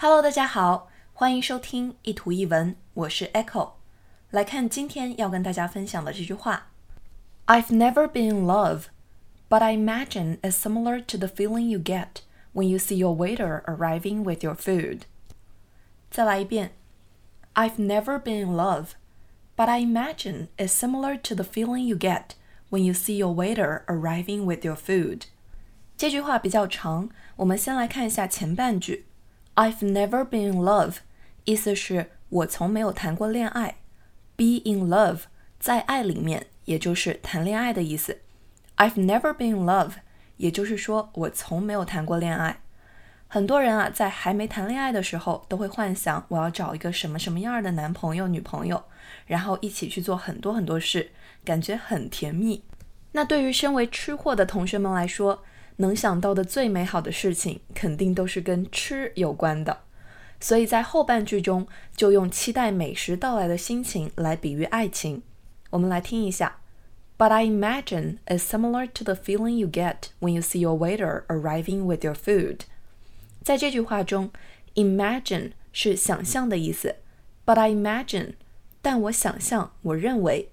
Hello，大家好，欢迎收听一图一文，我是 Echo。来看今天要跟大家分享的这句话：I've never been in love, but I imagine it's similar to the feeling you get when you see your waiter arriving with your food。再来一遍：I've never been in love, but I imagine it's similar to the feeling you get when you see your waiter arriving with your food。这句话比较长，我们先来看一下前半句。 I've never been in love，意思是我从没有谈过恋爱。Be in love，在爱里面，也就是谈恋爱的意思。I've never been in love，也就是说我从没有谈过恋爱。很多人啊，在还没谈恋爱的时候，都会幻想我要找一个什么什么样的男朋友、女朋友，然后一起去做很多很多事，感觉很甜蜜。那对于身为吃货的同学们来说，能想到的最美好的事情，肯定都是跟吃有关的。所以在后半句中，就用期待美食到来的心情来比喻爱情。我们来听一下：But I imagine it's similar to the feeling you get when you see your waiter arriving with your food。在这句话中，imagine 是想象的意思。But I imagine，但我想象，我认为。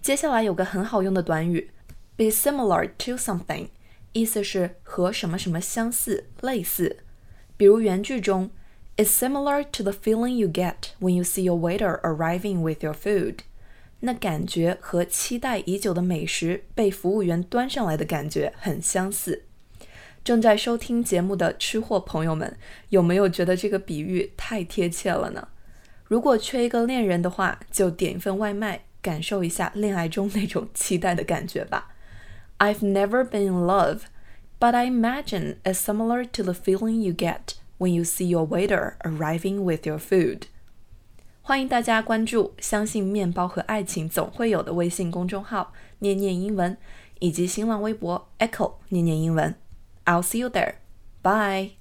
接下来有个很好用的短语，be similar to something， 意思是和什么什么相似、类似。比如原句中。It's similar to the feeling you get when you see your waiter arriving with your food。那感觉和期待已久的美食被服务员端上来的感觉很相似。正在收听节目的吃货朋友们，有没有觉得这个比喻太贴切了呢？如果缺一个恋人的话，就点一份外卖，感受一下恋爱中那种期待的感觉吧。I've never been in love, but I imagine it's similar to the feeling you get. When you see your waiter arriving with your food，欢迎大家关注“相信面包和爱情总会有”的微信公众号“念念英文”，以及新浪微博 “Echo 念念英文”。I'll see you there. Bye.